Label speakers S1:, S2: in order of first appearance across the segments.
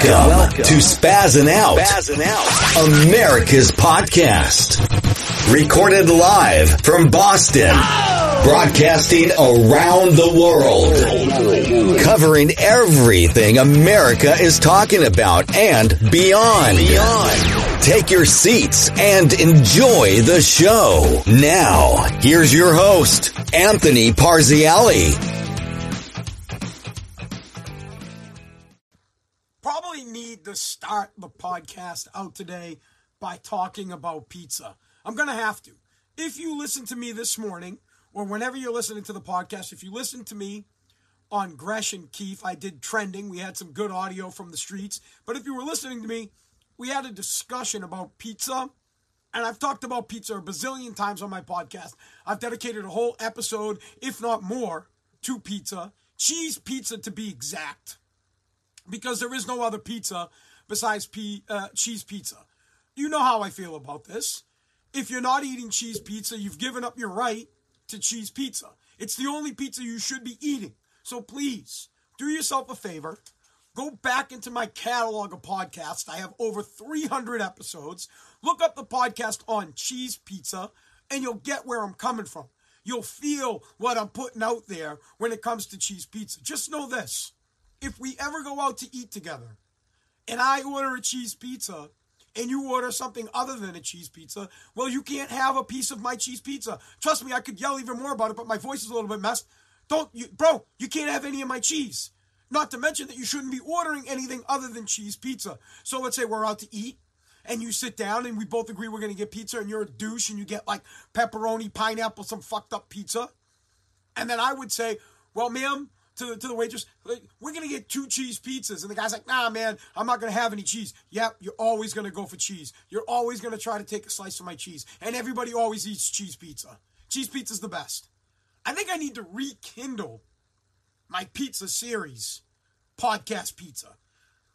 S1: Welcome, to Out, Out, America's podcast. Recorded live from Boston. Broadcasting around the world. Covering everything America is talking about and beyond. Beyond. Take your seats and enjoy the show. Now, here's your host, Anthony Parziale.
S2: Probably need to start the podcast out today by talking about pizza. I'm going to have to. If you listen to me this morning, or whenever you're listening to the podcast, if you listen to me on Gresh and Keefe, I did trending. We had some good audio from the streets. But if you were listening to me, we had a discussion about pizza. And I've talked about pizza a bazillion times on my podcast. I've dedicated a whole episode, if not more, to pizza. Cheese pizza to be exact because there is no other pizza besides p- uh, cheese pizza. You know how I feel about this. If you're not eating cheese pizza, you've given up your right to cheese pizza. It's the only pizza you should be eating. So please do yourself a favor. Go back into my catalog of podcasts. I have over 300 episodes. Look up the podcast on cheese pizza and you'll get where I'm coming from. You'll feel what I'm putting out there when it comes to cheese pizza. Just know this if we ever go out to eat together and I order a cheese pizza and you order something other than a cheese pizza, well, you can't have a piece of my cheese pizza. Trust me, I could yell even more about it, but my voice is a little bit messed. Don't you, bro, you can't have any of my cheese. Not to mention that you shouldn't be ordering anything other than cheese pizza. So let's say we're out to eat and you sit down and we both agree we're going to get pizza and you're a douche and you get like pepperoni, pineapple, some fucked up pizza. And then I would say, well, ma'am, to the, to the waitress, we're going to get two cheese pizzas. And the guy's like, nah, man, I'm not going to have any cheese. Yep, you're always going to go for cheese. You're always going to try to take a slice of my cheese. And everybody always eats cheese pizza. Cheese pizza's the best. I think I need to rekindle my pizza series, podcast pizza,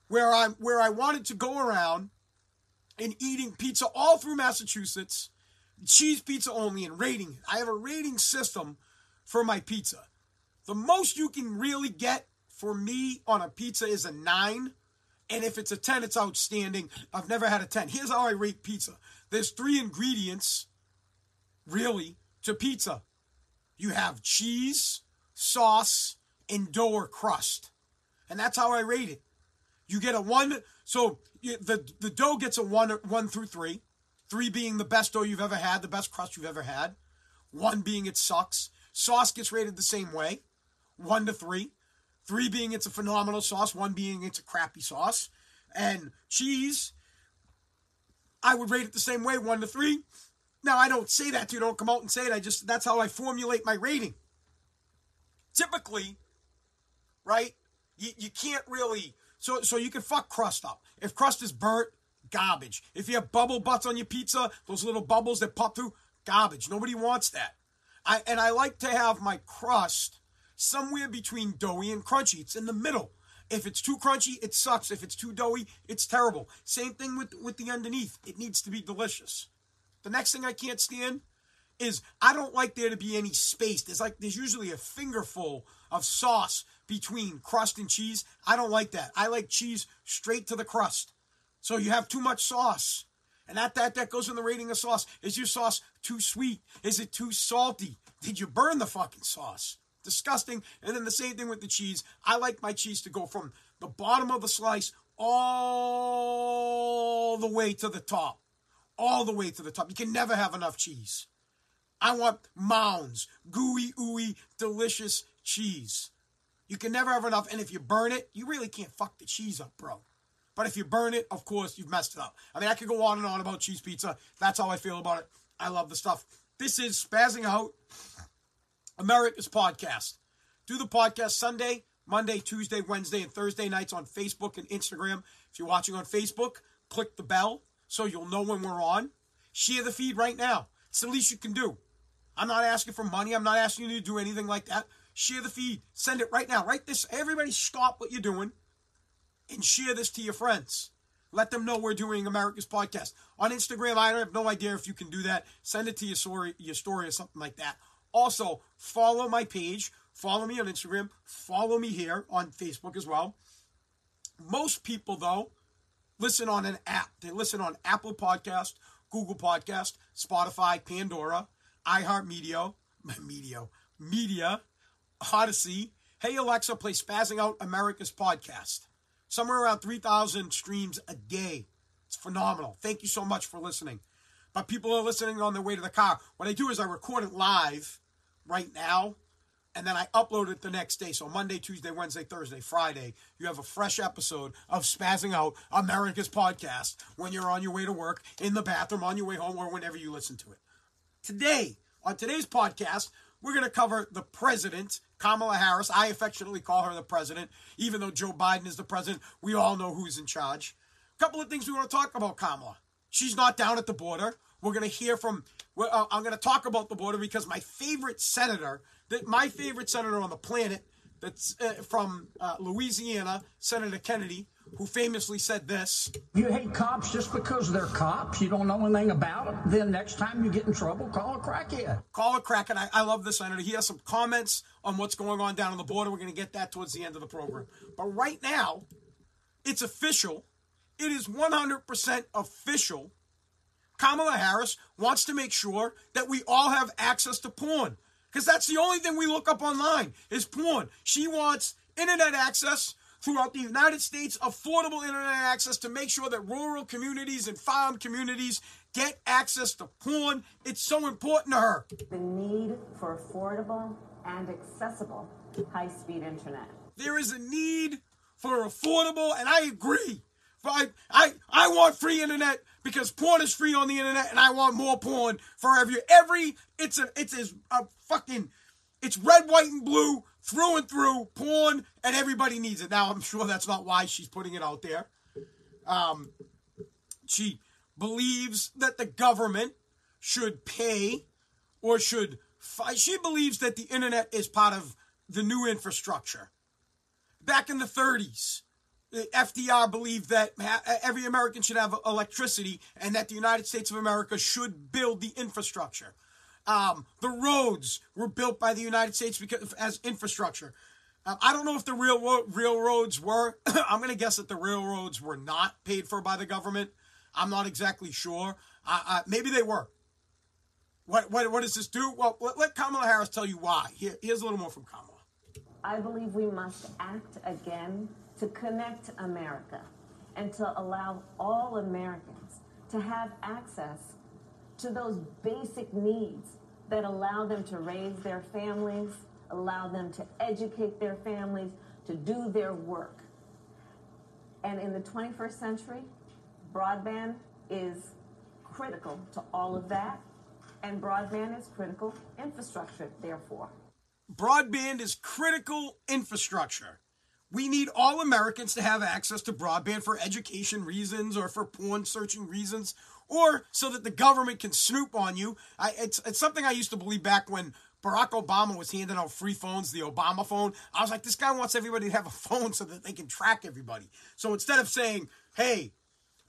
S2: where I'm where I wanted to go around and eating pizza all through Massachusetts, cheese pizza only, and rating it. I have a rating system for my pizza. The most you can really get for me on a pizza is a nine. And if it's a 10, it's outstanding. I've never had a 10. Here's how I rate pizza there's three ingredients, really, to pizza you have cheese, sauce, and dough or crust. And that's how I rate it. You get a one, so the, the dough gets a one, one through three. Three being the best dough you've ever had, the best crust you've ever had. One being it sucks. Sauce gets rated the same way one to three. Three being it's a phenomenal sauce, one being it's a crappy sauce. And cheese, I would rate it the same way, one to three. Now I don't say that to you, don't come out and say it. I just that's how I formulate my rating. Typically, right? You, you can't really so so you can fuck crust up. If crust is burnt, garbage. If you have bubble butts on your pizza, those little bubbles that pop through, garbage. Nobody wants that. I and I like to have my crust somewhere between doughy and crunchy. It's in the middle. If it's too crunchy, it sucks. If it's too doughy, it's terrible. Same thing with with the underneath. It needs to be delicious. The next thing I can't stand is I don't like there to be any space. There's like there's usually a fingerful of sauce between crust and cheese. I don't like that. I like cheese straight to the crust. So you have too much sauce. And that that that goes in the rating of sauce. Is your sauce too sweet? Is it too salty? Did you burn the fucking sauce? Disgusting. And then the same thing with the cheese. I like my cheese to go from the bottom of the slice all the way to the top. All the way to the top. You can never have enough cheese. I want mounds, gooey, ooey, delicious cheese. You can never have enough. And if you burn it, you really can't fuck the cheese up, bro. But if you burn it, of course, you've messed it up. I mean, I could go on and on about cheese pizza. That's how I feel about it. I love the stuff. This is Spazzing Out, America's podcast. Do the podcast Sunday, Monday, Tuesday, Wednesday, and Thursday nights on Facebook and Instagram. If you're watching on Facebook, click the bell so you'll know when we're on. Share the feed right now. It's the least you can do. I'm not asking for money. I'm not asking you to do anything like that. Share the feed. Send it right now. Right this. Everybody stop what you're doing and share this to your friends. Let them know we're doing America's podcast. On Instagram, I have no idea if you can do that. Send it to your story, your story or something like that. Also, follow my page. Follow me on Instagram. Follow me here on Facebook as well. Most people, though, listen on an app. They listen on Apple Podcast, Google Podcast, Spotify, Pandora, iHeartMedia, Media, Media, Audacy. Hey Alexa, play Spazzing Out America's podcast. Somewhere around 3,000 streams a day. It's phenomenal. Thank you so much for listening. But people are listening on their way to the car. What I do is I record it live right now and then I upload it the next day. So Monday, Tuesday, Wednesday, Thursday, Friday, you have a fresh episode of Spazzing Out America's podcast when you're on your way to work, in the bathroom, on your way home, or whenever you listen to it. Today, on today's podcast, we're going to cover the president, Kamala Harris. I affectionately call her the president, even though Joe Biden is the president. We all know who's in charge. A couple of things we want to talk about Kamala. She's not down at the border. We're going to hear from, I'm going to talk about the border because my favorite senator, that my favorite senator on the planet, that's uh, from uh, Louisiana, Senator Kennedy, who famously said this
S3: You hate cops just because they're cops? You don't know anything about them. Then next time you get in trouble, call a crackhead.
S2: Call a crackhead. I, I love this senator. He has some comments on what's going on down on the border. We're going to get that towards the end of the program. But right now, it's official. It is 100% official. Kamala Harris wants to make sure that we all have access to porn. Because that's the only thing we look up online is porn. She wants internet access throughout the United States, affordable internet access to make sure that rural communities and farm communities get access to porn. It's so important to her.
S4: The need for affordable and accessible high speed internet.
S2: There is a need for affordable, and I agree. I, I, I want free internet because porn is free on the internet, and I want more porn for every every. It's a it's a, a fucking it's red, white, and blue through and through, porn, and everybody needs it. Now, I'm sure that's not why she's putting it out there. Um, she believes that the government should pay or should. She believes that the internet is part of the new infrastructure. Back in the 30s, FDR believed that every American should have electricity and that the United States of America should build the infrastructure. Um, the roads were built by the United States because as infrastructure. Um, I don't know if the real railroads were. I'm going to guess that the railroads were not paid for by the government. I'm not exactly sure. Uh, uh, maybe they were. What, what, what does this do? Well, let, let Kamala Harris tell you why. Here, here's a little more from Kamala.
S4: I believe we must act again to connect America and to allow all Americans to have access to those basic needs that allow them to raise their families, allow them to educate their families, to do their work. And in the 21st century, broadband is critical to all of that, and broadband is critical infrastructure, therefore.
S2: Broadband is critical infrastructure. We need all Americans to have access to broadband for education reasons or for porn searching reasons or so that the government can snoop on you. I, it's, it's something I used to believe back when Barack Obama was handing out free phones, the Obama phone. I was like, this guy wants everybody to have a phone so that they can track everybody. So instead of saying, hey,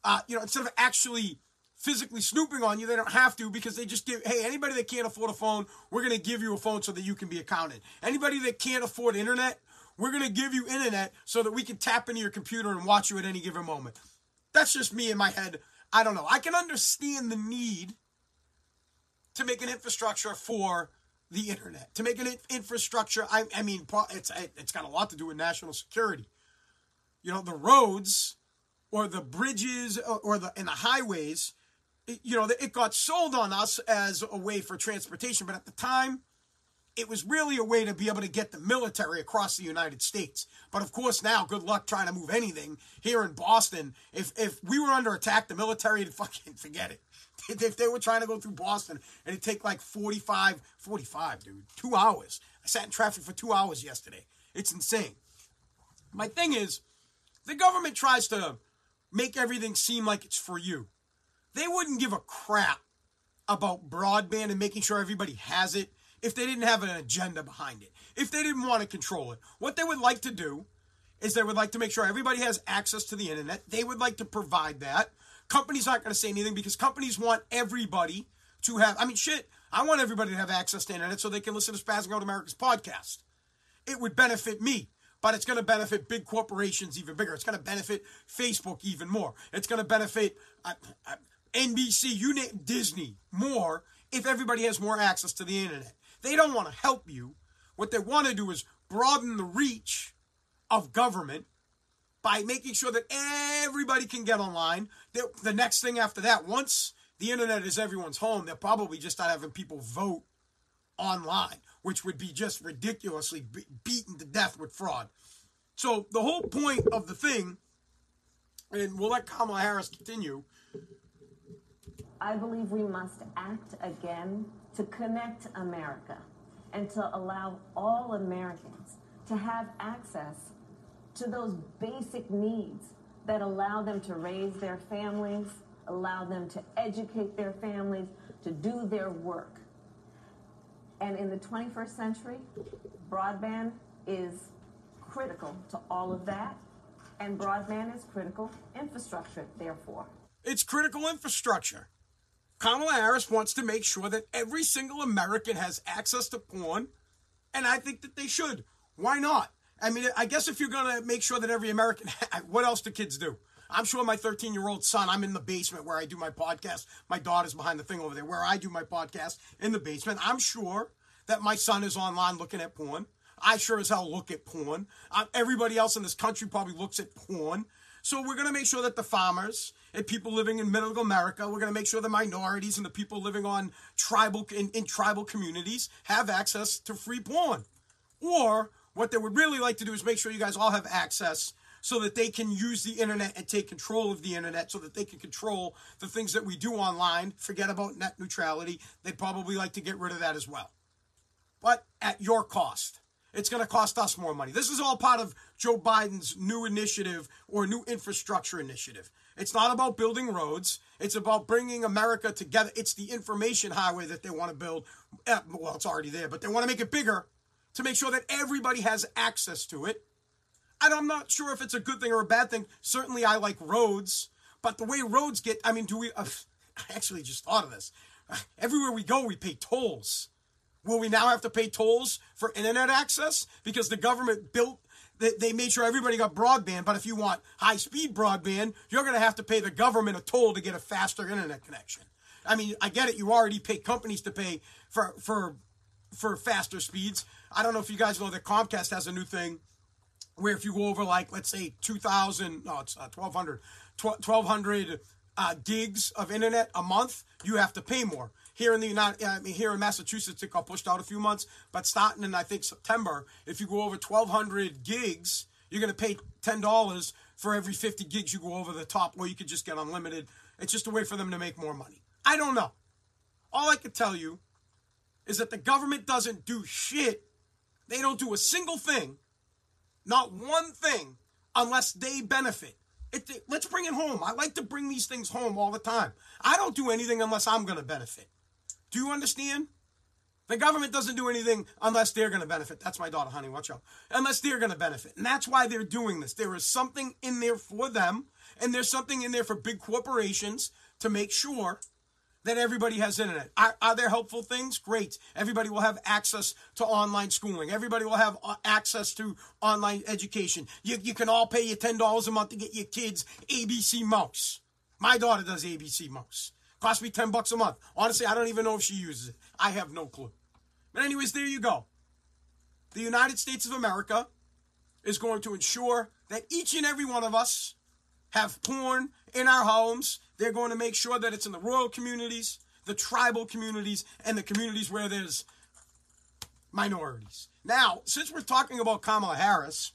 S2: uh, you know, instead of actually physically snooping on you, they don't have to because they just give, hey, anybody that can't afford a phone, we're going to give you a phone so that you can be accounted. Anybody that can't afford internet, we're going to give you internet so that we can tap into your computer and watch you at any given moment. That's just me in my head. I don't know. I can understand the need to make an infrastructure for the internet, to make an infrastructure. I, I mean, it's it's got a lot to do with national security. You know, the roads or the bridges uh, or the and the highways. You know, it got sold on us as a way for transportation, but at the time, it was really a way to be able to get the military across the United States. But of course, now good luck trying to move anything here in Boston. If if we were under attack, the military would fucking forget it. If they were trying to go through Boston, and it'd take like 45, 45, dude, two hours. I sat in traffic for two hours yesterday. It's insane. My thing is, the government tries to make everything seem like it's for you. They wouldn't give a crap about broadband and making sure everybody has it if they didn't have an agenda behind it, if they didn't want to control it. What they would like to do is they would like to make sure everybody has access to the internet. They would like to provide that. Companies aren't going to say anything because companies want everybody to have, I mean, shit, I want everybody to have access to the internet so they can listen to Spazzing Out America's podcast. It would benefit me but it's going to benefit big corporations even bigger. It's going to benefit Facebook even more. It's going to benefit uh, uh, NBC, you name Disney more if everybody has more access to the internet. They don't want to help you. What they want to do is broaden the reach of government by making sure that everybody can get online. The, next thing after that, once the internet is everyone's home, they'll probably just start having people vote online which would be just ridiculously beaten to death with fraud. So the whole point of the thing, and we'll let Kamala Harris continue.
S4: I believe we must act again to connect America and to allow all Americans to have access to those basic needs that allow them to raise their families, allow them to educate their families, to do their work. And in the 21st century, broadband is critical to all of that. And broadband is critical infrastructure, therefore.
S2: It's critical infrastructure. Kamala Harris wants to make sure that every single American has access to porn, and I think that they should. Why not? I mean, I guess if you're going to make sure that every American, what else do kids do? I'm sure my 13 year old son, I'm in the basement where I do my podcast. My daughter's behind the thing over there where I do my podcast in the basement. I'm sure that my son is online looking at porn. I sure as hell look at porn. Uh, everybody else in this country probably looks at porn. So we're going to make sure that the farmers and people living in middle America, we're going to make sure the minorities and the people living on tribal in, in tribal communities have access to free porn. Or what they would really like to do is make sure you guys all have access so that they can use the internet and take control of the internet so that they can control the things that we do online. Forget about net neutrality. They'd probably like to get rid of that as well. But at your cost. It's going to cost us more money. This is all part of Joe Biden's new initiative or new infrastructure initiative. It's not about building roads. It's about bringing America together. It's the information highway that they want to build. Eh, well, it's already there, but they want to make it bigger to make sure that everybody has access to it and I'm not sure if it's a good thing or a bad thing. Certainly, I like roads, but the way roads get, I mean, do we? Uh, I actually just thought of this. Everywhere we go, we pay tolls. Will we now have to pay tolls for internet access because the government built? They, made sure everybody got broadband, but if you want high speed broadband, you're going to have to pay the government a toll to get a faster internet connection. I mean, I get it. You already pay companies to pay for for for faster speeds. I don't know if you guys know that Comcast has a new thing where if you go over like let's say 2000 no it's uh, 1200 1200 uh, gigs of internet a month you have to pay more here in the united i mean here in massachusetts it got pushed out a few months but starting in i think september if you go over 1200 gigs you're going to pay $10 for every 50 gigs you go over the top or you could just get unlimited it's just a way for them to make more money i don't know all i can tell you is that the government doesn't do shit they don't do a single thing not one thing unless they benefit. It, let's bring it home. I like to bring these things home all the time. I don't do anything unless I'm going to benefit. Do you understand? The government doesn't do anything unless they're going to benefit. That's my daughter, honey. Watch out. Unless they're going to benefit. And that's why they're doing this. There is something in there for them, and there's something in there for big corporations to make sure that everybody has internet. Are, are, there helpful things? Great. Everybody will have access to online schooling. Everybody will have uh, access to online education. You, you can all pay your $10 a month to get your kids ABC mouse. My daughter does ABC mouse. Cost me 10 bucks a month. Honestly, I don't even know if she uses it. I have no clue. But anyways, there you go. The United States of America is going to ensure that each and every one of us have porn in our homes. They're going to make sure that it's in the rural communities, the tribal communities, and the communities where there's minorities. Now, since we're talking about Kamala Harris,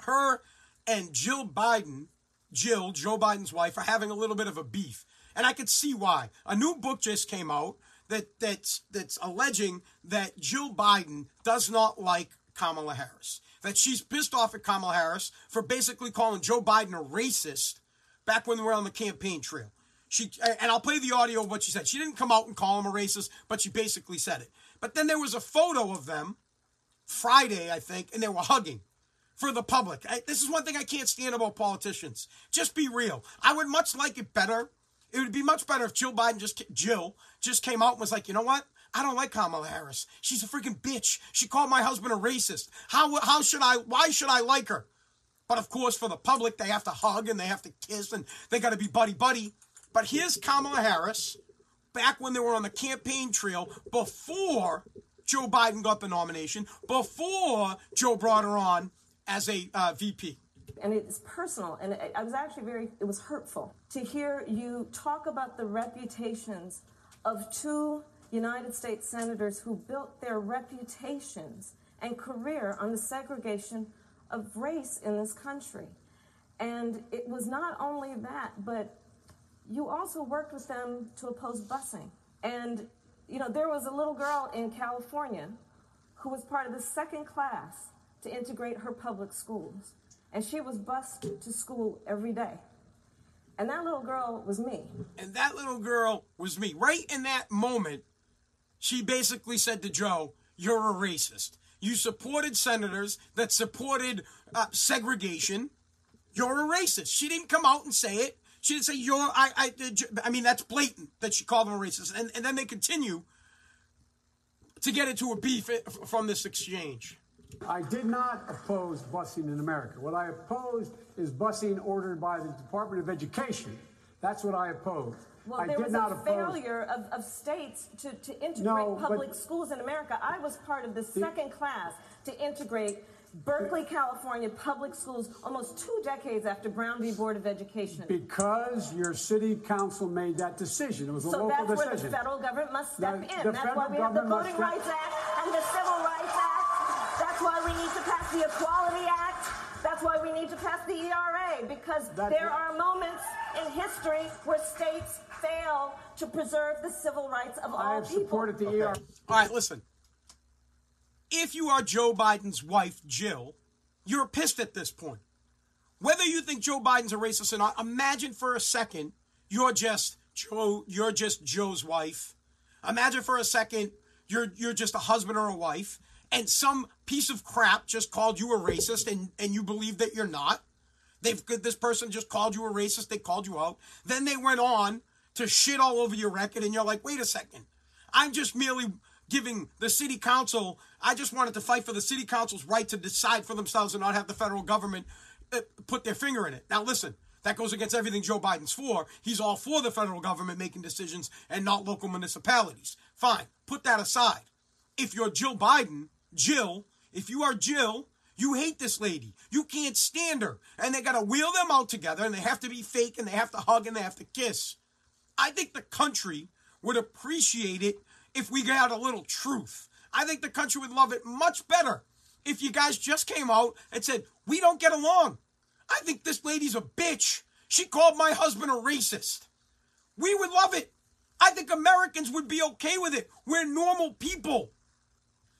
S2: her and Jill Biden, Jill, Joe Biden's wife, are having a little bit of a beef. And I could see why. A new book just came out that that's that's alleging that Jill Biden does not like Kamala Harris. That she's pissed off at Kamala Harris for basically calling Joe Biden a racist back when they were on the campaign trail. She and I'll play the audio of what she said. She didn't come out and call him a racist, but she basically said it. But then there was a photo of them Friday, I think, and they were hugging for the public. I, this is one thing I can't stand about politicians. Just be real. I would much like it better. It would be much better if Jill Biden just Jill just came out and was like, you know what? I don't like Kamala Harris. She's a freaking bitch. She called my husband a racist. How how should I? Why should I like her? But of course, for the public, they have to hug and they have to kiss and they got to be buddy buddy. But here's Kamala Harris back when they were on the campaign trail before Joe Biden got the nomination, before Joe brought her on as a uh, VP.
S4: And it's personal, and I was actually very, it was hurtful to hear you talk about the reputations of two United States senators who built their reputations and career on the segregation of race in this country. And it was not only that, but you also worked with them to oppose busing. And, you know, there was a little girl in California who was part of the second class to integrate her public schools. And she was bused to school every day. And that little girl was me.
S2: And that little girl was me. Right in that moment, she basically said to Joe, You're a racist. You supported senators that supported uh, segregation. You're a racist. She didn't come out and say it. She didn't say you're. I. I. I mean, that's blatant that she called him a racist, and and then they continue to get into a beef from this exchange.
S5: I did not oppose busing in America. What I opposed is busing ordered by the Department of Education. That's what I opposed.
S4: Well,
S5: I
S4: there
S5: did
S4: was
S5: not
S4: a failure of, of states to, to integrate
S5: No,
S4: public schools in America. I was part of the second class to integrate Berkeley, California public schools almost two decades after Brown v. Board of Education.
S5: Because your city council made that decision. It was a
S4: So
S5: local
S4: that's where the federal government must step
S5: The-
S4: in.
S5: the
S4: That's why we have the Voting Rights Act and the Civil Rights why we need to pass the Equality Act. That's why we need to pass the ERA because
S5: That's
S4: there
S5: what-
S4: are moments in history where states fail to preserve the civil rights of all people.
S5: I
S4: all
S5: have
S4: people.
S5: supported the ERA.
S2: All right, listen. If you are Joe Biden's wife, Jill, you're pissed at this point. Whether you think Joe Biden's a racist or not, imagine for a second you're just Joe. You're just Joe's wife. Imagine for a second you're you're just a husband or a wife, and some piece of crap just called you a racist, and and you believe that you're not. They've this person just called you a racist. They called you out. Then they went on to shit all over your record, and you're like, wait a second. I'm just merely giving the city council. I just wanted to fight for the city council's right to decide for themselves and not have the federal government uh, put their finger in it. Now, listen. That goes against everything Joe Biden's for. He's all for the federal government making decisions and not local municipalities. Fine. Put that aside. If you're Jill Biden, Jill, if you are Jill, you hate this lady. You can't stand her. And they got to wheel them out together and they have to be fake and they have to hug and they have to kiss. I think the country would appreciate it if we got a little truth. I think the country would love it much better if you guys just came out and said, We don't get along. I think this lady's a bitch. She called my husband a racist. We would love it. I think Americans would be okay with it. We're normal people.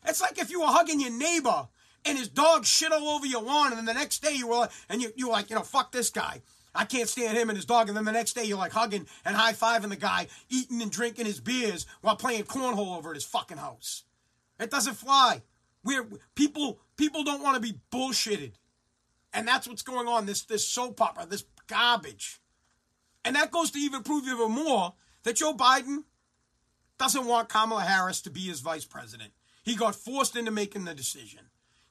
S2: It's like if you were hugging your neighbor and his dog shit all over your lawn, and then the next day you were like, and you, you were like, you know, fuck this guy. I can't stand him and his dog. And then the next day you're like hugging and high fiving the guy, eating and drinking his beers while playing cornhole over at his fucking house. It doesn't fly. We're people. People don't want to be bullshitted, and that's what's going on. This this soap opera, this garbage, and that goes to even prove even more that Joe Biden doesn't want Kamala Harris to be his vice president. He got forced into making the decision.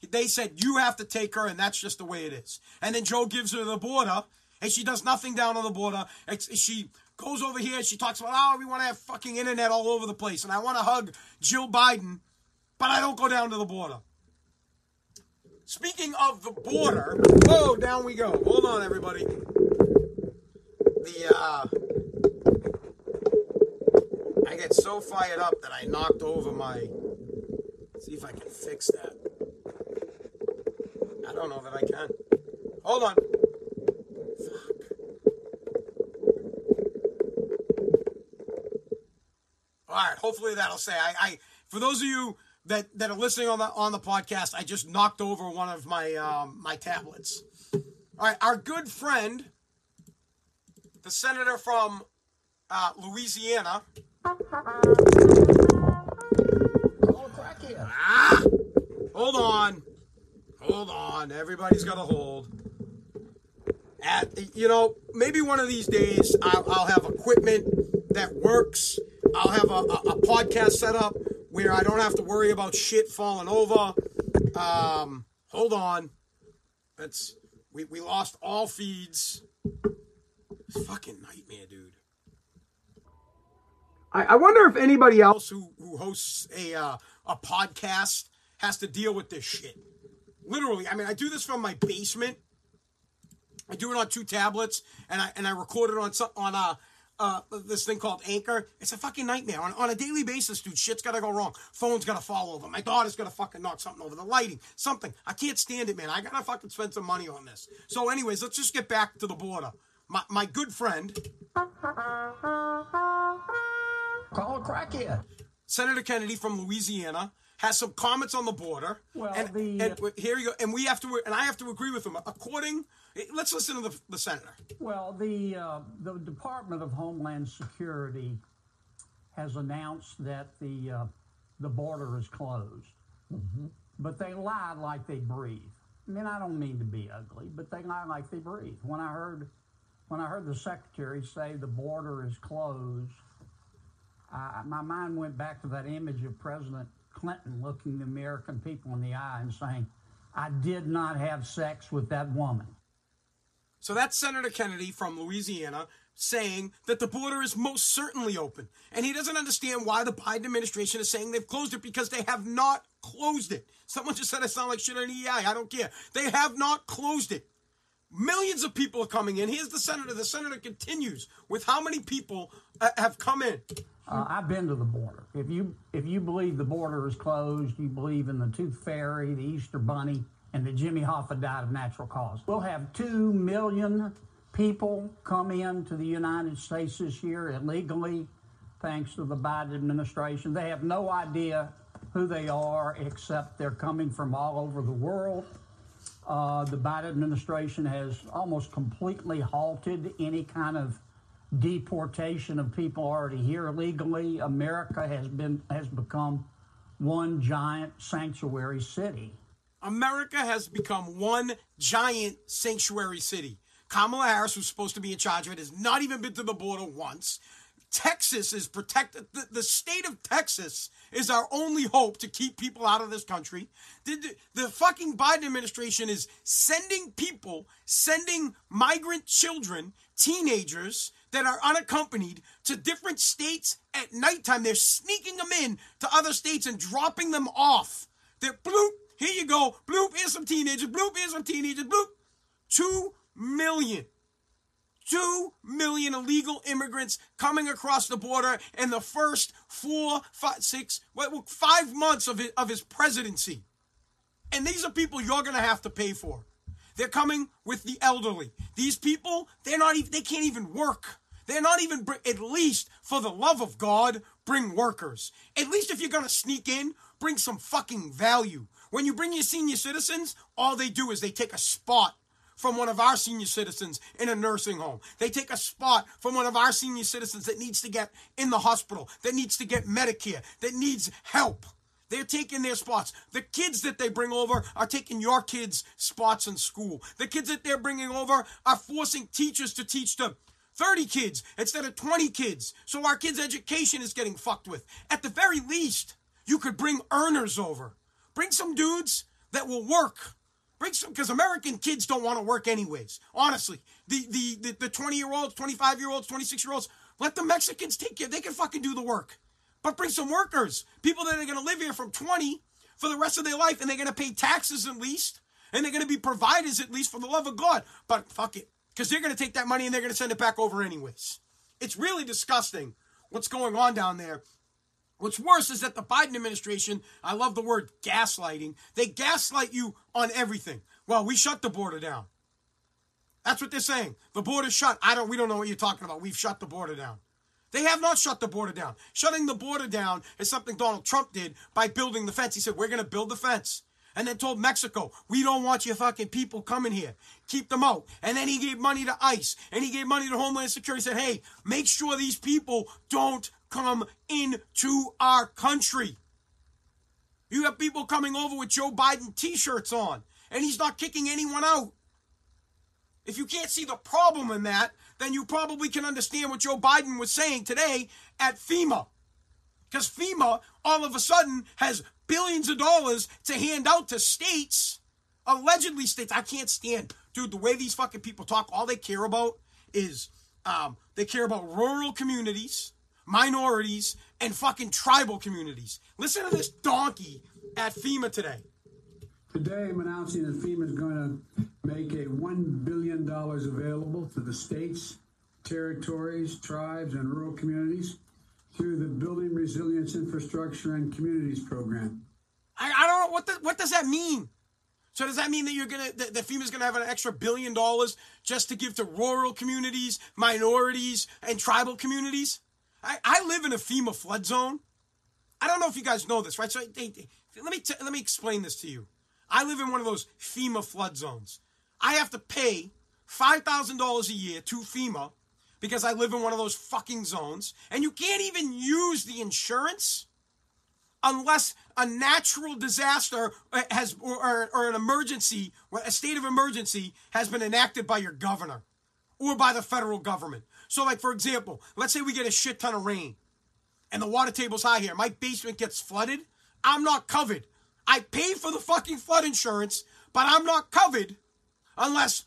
S2: They said, you have to take her, and that's just the way it is. And then Joe gives her the border, and she does nothing down on the border. She goes over here, she talks about, oh, we want to have fucking internet all over the place, and I want to hug Jill Biden, but I don't go down to the border. Speaking of the border, whoa, down we go. Hold on, everybody. The, uh, I get so fired up that I knocked over my See if I can fix that. I don't know that I can. Hold on. All right, hopefully that'll say. I, I for those of you that, that are listening on the on the podcast, I just knocked over one of my um, my tablets. All right, our good friend, the senator from uh, Louisiana. Hold on, hold on. Everybody's got to hold. At you know, maybe one of these days I'll, I'll have equipment that works. I'll have a, a, a podcast set up where I don't have to worry about shit falling over. Um, hold on. That's we, we lost all feeds. Fucking nightmare, dude. I, I wonder if anybody else who, who hosts a uh, a podcast has to deal with this shit. Literally, I mean, I do this from my basement. I do it on two tablets, and I and I record it on some, on a uh, this thing called Anchor. It's a fucking nightmare. On, on a daily basis, dude, shit's gotta go wrong. Phone's gotta fall over. My daughter's gotta fucking knock something over. The lighting, something. I can't stand it, man. I gotta fucking spend some money on this. So, anyways, let's just get back to the border. My, my good friend,
S3: Call a crackhead.
S2: Senator Kennedy from Louisiana, has some comments on the border.
S3: Well,
S2: and,
S3: the-
S2: and here you go. And we have to, and I have to agree with him. According, let's listen to the, the senator.
S3: Well, the uh, the Department of Homeland Security has announced that the uh, the border is closed, but they lie like they breathe. I mean, I don't mean to be ugly, but they lie like they breathe. When I heard when I heard the secretary say the border is closed, I, my mind went back to that image of President Clinton looking the American people in the eye and saying, "I did not have sex with that woman."
S2: So that's Senator Kennedy from Louisiana saying that the border is most certainly open. And he doesn't understand why the Biden administration is saying they've closed it because they have not closed it. Someone just said I sound like shit on EI. I don't care. They have not closed it. Millions of people are coming in. Here's the senator. The senator continues with how many people uh, have come in.
S3: Uh, I've been to the border. If you if you believe the border is closed, you believe in the Tooth Fairy, the Easter Bunny, and that Jimmy Hoffa died of natural cause. We'll have two million people come into the United States this year illegally, thanks to the Biden administration. They have no idea who they are, except they're coming from all over the world. Uh, the Biden administration has almost completely halted any kind of deportation of people already here illegally. America has been has become one giant sanctuary city.
S2: America has become one giant sanctuary city. Kamala Harris, who's supposed to be in charge of it, has not even been to the border once. Texas is protected. The, the state of Texas is our only hope to keep people out of this country. The, the, the fucking Biden administration is sending people, sending migrant children, teenagers that are unaccompanied to different states at nighttime. They're sneaking them in to other states and dropping them off. They're bloop, here you go. Bloop, here's some teenagers. Bloop, here's some teenagers. Bloop. Two million. Two million illegal immigrants coming across the border in the first four, five, six, five months of his, of his presidency. And these are people you're going to have to pay for. They're coming with the elderly. These people, they're not even, they can't even work. They're not even, br- at least for the love of God, bring workers. At least if you're going to sneak in, bring some fucking value. When you bring your senior citizens, all they do is they take a spot from one of our senior citizens in a nursing home. They take a spot from one of our senior citizens that needs to get in the hospital, that needs to get Medicare, that needs help. They're taking their spots. The kids that they bring over are taking your kids' spots in school. The kids that they're bringing over are forcing teachers to teach to 30 kids instead of 20 kids. So our kids' education is getting fucked with. At the very least, you could bring earners over. Bring some dudes that will work. Bring some because American kids don't want to work anyways. Honestly, the the the 20 year olds, 25 year olds, 26 year olds, let the Mexicans take care. They can fucking do the work. But bring some workers, people that are going to live here from 20 for the rest of their life, and they're going to pay taxes at least, and they're going to be providers at least for the love of God. But fuck it, because they're going to take that money and they're going to send it back over anyways. It's really disgusting what's going on down there What's worse is that the Biden administration, I love the word gaslighting, they gaslight you on everything. Well, we shut the border down. That's what they're saying. The border's shut. I don't we don't know what you're talking about. We've shut the border down. They have not shut the border down. Shutting the border down is something Donald Trump did by building the fence. He said, We're going to build the fence. And then told Mexico, We don't want your fucking people coming here. Keep them out. And then he gave money to ICE and he gave money to Homeland Security. He said, Hey, make sure these people don't come into our country. You have people coming over with Joe Biden t shirts on, and he's not kicking anyone out. If you can't see the problem in that, then you probably can understand what Joe Biden was saying today at FEMA. Because FEMA all of a sudden has billions of dollars to hand out to states, allegedly states. I can't stand, dude, the way these fucking people talk. All they care about is um, they care about rural communities, minorities, and fucking tribal communities. Listen to this donkey at FEMA today.
S5: Today, I'm announcing that FEMA is going to make a $1 billion available to the states, territories, tribes, and rural communities through the Building Resilience Infrastructure and Communities Program.
S2: I, I don't know what the, what does that mean. So does that mean that you're gonna that, that FEMA's gonna have an extra billion dollars just to give to rural communities, minorities, and tribal communities? I, I live in a FEMA flood zone. I don't know if you guys know this, right? So they, they, let me t- let me explain this to you. I live in one of those FEMA flood zones. I have to pay $5,000 a year to FEMA because I live in one of those fucking zones. And you can't even use the insurance unless a natural disaster uh, has or, or, an emergency, a state of emergency has been enacted by your governor or by the federal government. So, like for example, let's say we get a shit ton of rain and the water table's high here. My basement gets flooded. I'm not covered I pay for the fucking flood insurance, but I'm not covered unless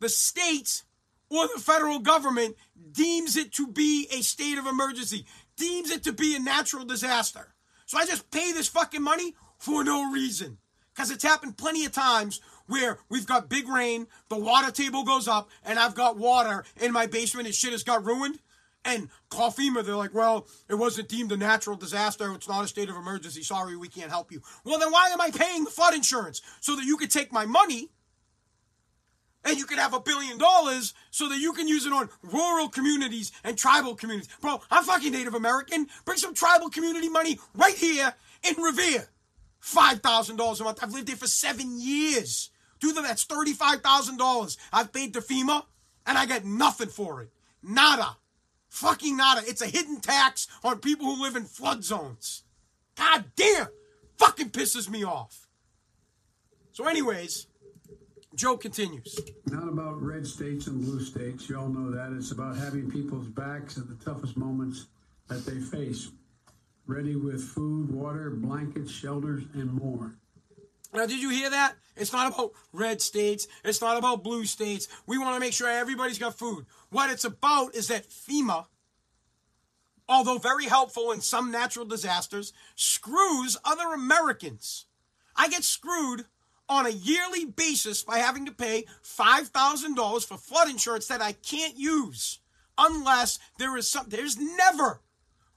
S2: the state or the federal government deems it to be a state of emergency, deems it to be a natural disaster. So I just pay this fucking money for no reason. Because it's happened plenty of times where we've got big rain, the water table goes up, and I've got water in my basement and shit has got ruined. And call FEMA, they're like, well, it wasn't deemed a natural disaster. It's not a state of emergency. Sorry, we can't help you. Well, then why am I paying the flood insurance? So that you could take my money and you could have a billion dollars so that you can use it on rural communities and tribal communities. Bro, I'm fucking Native American. Bring some tribal community money right here in Revere. $5,000 a month. I've lived there for seven years. Do them, that's $35,000 I've paid to FEMA and I get nothing for it. Nada. Fucking nada. It's a hidden tax on people who live in flood zones. God damn. Fucking pisses me off. So, anyways, Joe continues.
S5: Not about red states and blue states. You all know that. It's about having people's backs at the toughest moments that they face, ready with food, water, blankets, shelters, and more.
S2: Now, did you hear that? It's not about red states. It's not about blue states. We want to make sure everybody's got food. What it's about is that FEMA, although very helpful in some natural disasters, screws other Americans. I get screwed on a yearly basis by having to pay $5,000 for flood insurance that I can't use unless there is some, there's never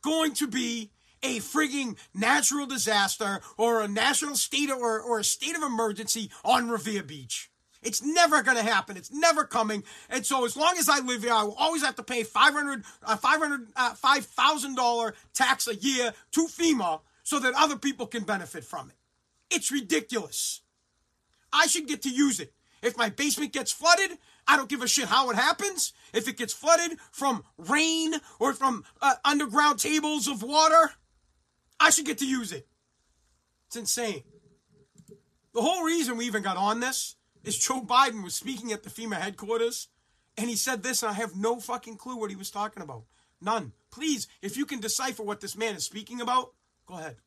S2: going to be a frigging natural disaster or a national state or, or a state of emergency on Revere Beach. It's never going to happen. It's never coming. And so as long as I live here, I will always have to pay 500 uh, 500 uh, $5,000 tax a year to FEMA so that other people can benefit from it. It's ridiculous. I should get to use it. If my basement gets flooded, I don't give a shit how it happens. If it gets flooded from rain or from uh, underground tables of water, I should get to use it. It's insane. The whole reason we even got on this is Joe Biden was speaking at the FEMA headquarters and he said this, and I have no fucking clue what he was talking about. None. Please, if you can decipher what this man is speaking about, go ahead.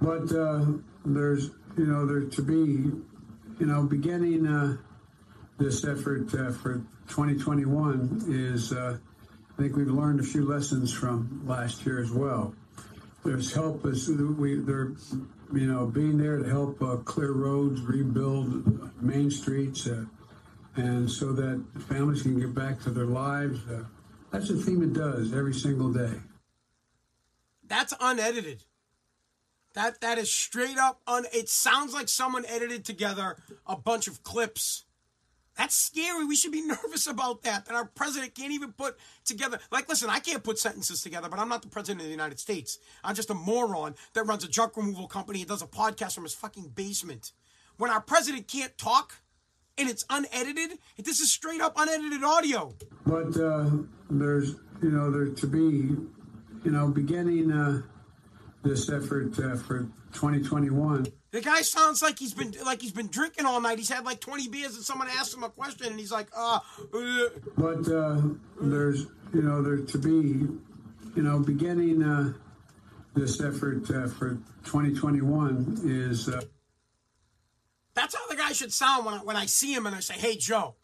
S5: But uh, there's, you know, there to be, you know, beginning uh, this effort uh, for 2021 is, uh, I think we've learned a few lessons from last year as well there's help as we they're you know being there to help uh, clear roads, rebuild main streets, uh, and so that families can get back to their lives. Uh, that's theme it does every single day.
S2: That's unedited. That that is straight up. It sounds like someone edited together a bunch of clips. That's scary. We should be nervous about that. That our president can't even put together. Like, listen, I can't put sentences together, but I'm not the president of the United States. I'm just a moron that runs a junk removal company and does a podcast from his fucking basement. When our president can't talk and it's unedited, this is straight up unedited audio.
S5: But uh, there's, you know, there to be, you know, beginning. Uh this effort uh, for 2021.
S2: The guy sounds like he's been like he's been drinking all night. He's had like 20 beers, and someone asked him a question, and he's like, "Uh." uh.
S5: But uh, there's, you know, there to be, you know, beginning uh, this effort uh, for 2021 is. Uh,
S2: That's how the guy should sound when I, when I see him and I say, "Hey, Joe,"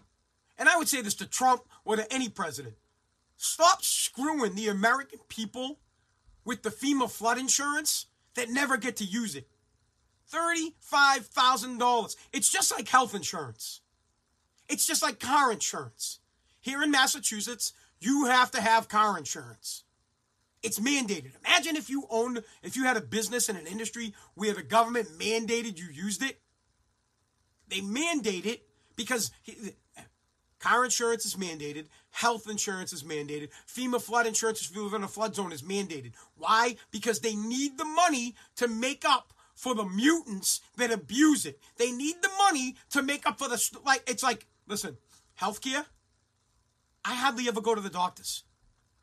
S2: and I would say this to Trump or to any president: Stop screwing the American people with the FEMA flood insurance that never get to use it. $35,000. It's just like health insurance. It's just like car insurance. Here in Massachusetts, you have to have car insurance. It's mandated. Imagine if you owned, if you had a business in an industry where the government mandated you used it. They mandate it because car insurance is mandated. Health insurance is mandated. FEMA flood insurance if you live in a flood zone is mandated. Why? Because they need the money to make up for the mutants that abuse it. They need the money to make up for the like. It's like listen, healthcare. I hardly ever go to the doctors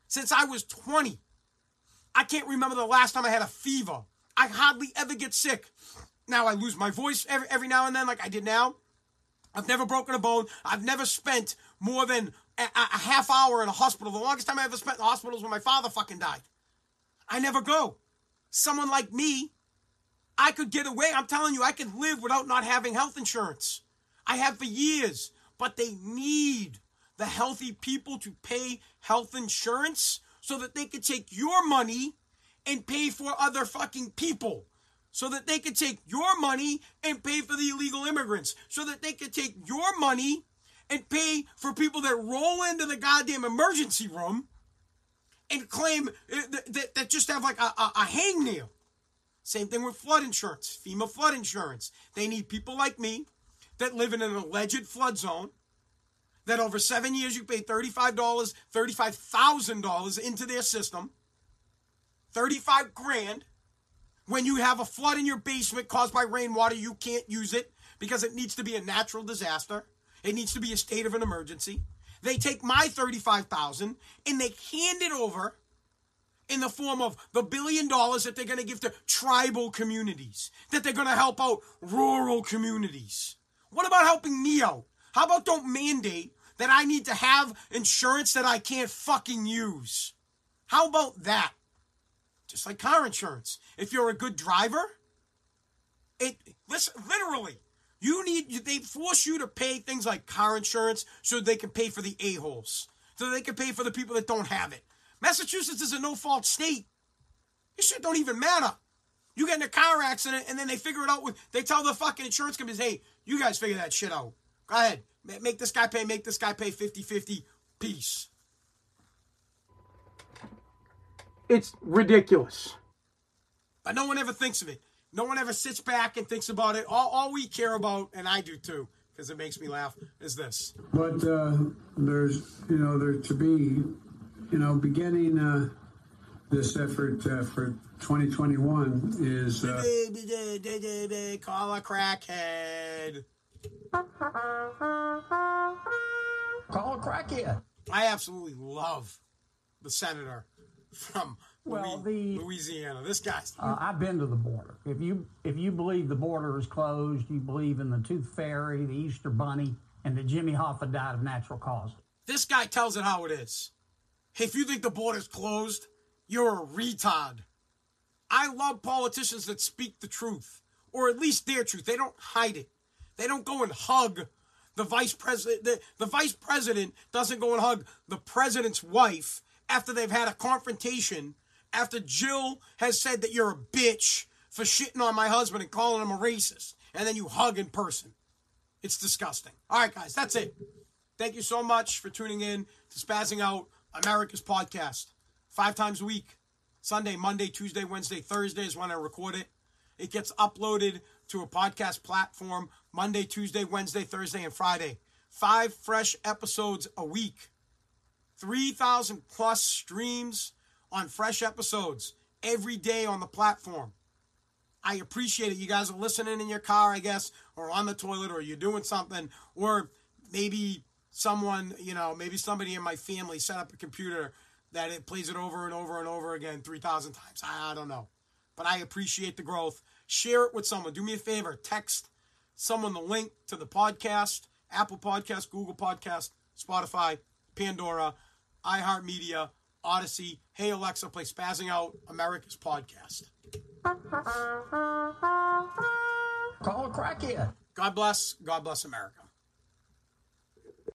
S2: since I was twenty. I can't remember the last time I had a fever. I hardly ever get sick. Now I lose my voice every every now and then, like I did now. I've never broken a bone. I've never spent more than a, a, half hour in a hospital. The longest time I ever spent in the hospital was when my father fucking died. I never go. Someone like me, I could get away. I'm telling you, I could live without not having health insurance. I have for years, but they need the healthy people to pay health insurance so that they could take your money and pay for other fucking people so that they could take your money and pay for the illegal immigrants, so that they could take your money and pay for people that roll into the goddamn emergency room and claim uh, that, that just have like a, a, a hangnail. Same thing with flood insurance, FEMA flood insurance. They need people like me that live in an alleged flood zone. That over seven years you pay $35, $35,000 into their system. 35 grand when you have a flood in your basement caused by rainwater, you can't use it because it needs to be a natural disaster. It needs to be a state of an emergency. They take my 35,000 and they hand it over in the form of the billion dollars that they're going to give to tribal communities, that they're going to help out rural communities. What about helping me out? How about don't mandate that I need to have insurance that I can't fucking use? How about that? Just like car insurance. If you're a good driver, it listen literally. You need they force you to pay things like car insurance so they can pay for the a holes, so they can pay for the people that don't have it. Massachusetts is a no fault state. This shit don't even matter. You get in a car accident and then they figure it out with they tell the fucking insurance companies, hey, you guys figure that shit out. Go ahead. Make this guy pay, make this guy pay 50-50. Peace. It's ridiculous. But no one ever thinks of it. No one ever sits back and thinks about it. All, all we care about, and I do too, because it makes me laugh, is this.
S5: But uh, there's, you know, there to be, you know, beginning uh, this effort uh, for 2021 is. Uh,
S2: Call a crackhead.
S3: Call a crackhead.
S2: I absolutely love the senator from
S3: well, the,
S2: Louisiana. This guy's.
S3: Uh, I've been to the border. If you if you believe the border is closed, you believe in the Tooth Fairy, the Easter Bunny, and that Jimmy Hoffa died of natural causes.
S2: This guy tells it how it is. If you think the border's closed, you're a retard. I love politicians that speak the truth, or at least their truth. They don't hide it. They don't go and hug the vice president. The, the vice president doesn't go and hug the president's wife after they've had a confrontation, after Jill has said that you're a bitch for shitting on my husband and calling him a racist, and then you hug in person. It's disgusting. All right, guys, that's it. Thank you so much for tuning in to Spazzing Out America's podcast. Five times a week Sunday, Monday, Tuesday, Wednesday, Thursday is when I record it. It gets uploaded to a podcast platform Monday, Tuesday, Wednesday, Thursday, and Friday. Five fresh episodes a week. 3,000 plus streams on fresh episodes every day on the platform. I appreciate it. You guys are listening in your car, I guess, or on the toilet, or you're doing something, or maybe someone, you know, maybe somebody in my family set up a computer that it plays it over and over and over again 3,000 times. I, don't know. But I appreciate the growth. Share it with someone. Do me a favor. Text someone the link to the podcast Apple Podcast, Google Podcast, Spotify, Pandora, iHeartMedia, Audacy. Hey, Alexa, play Spazzing Out America's podcast.
S3: Call a crackhead.
S2: God bless. God bless America.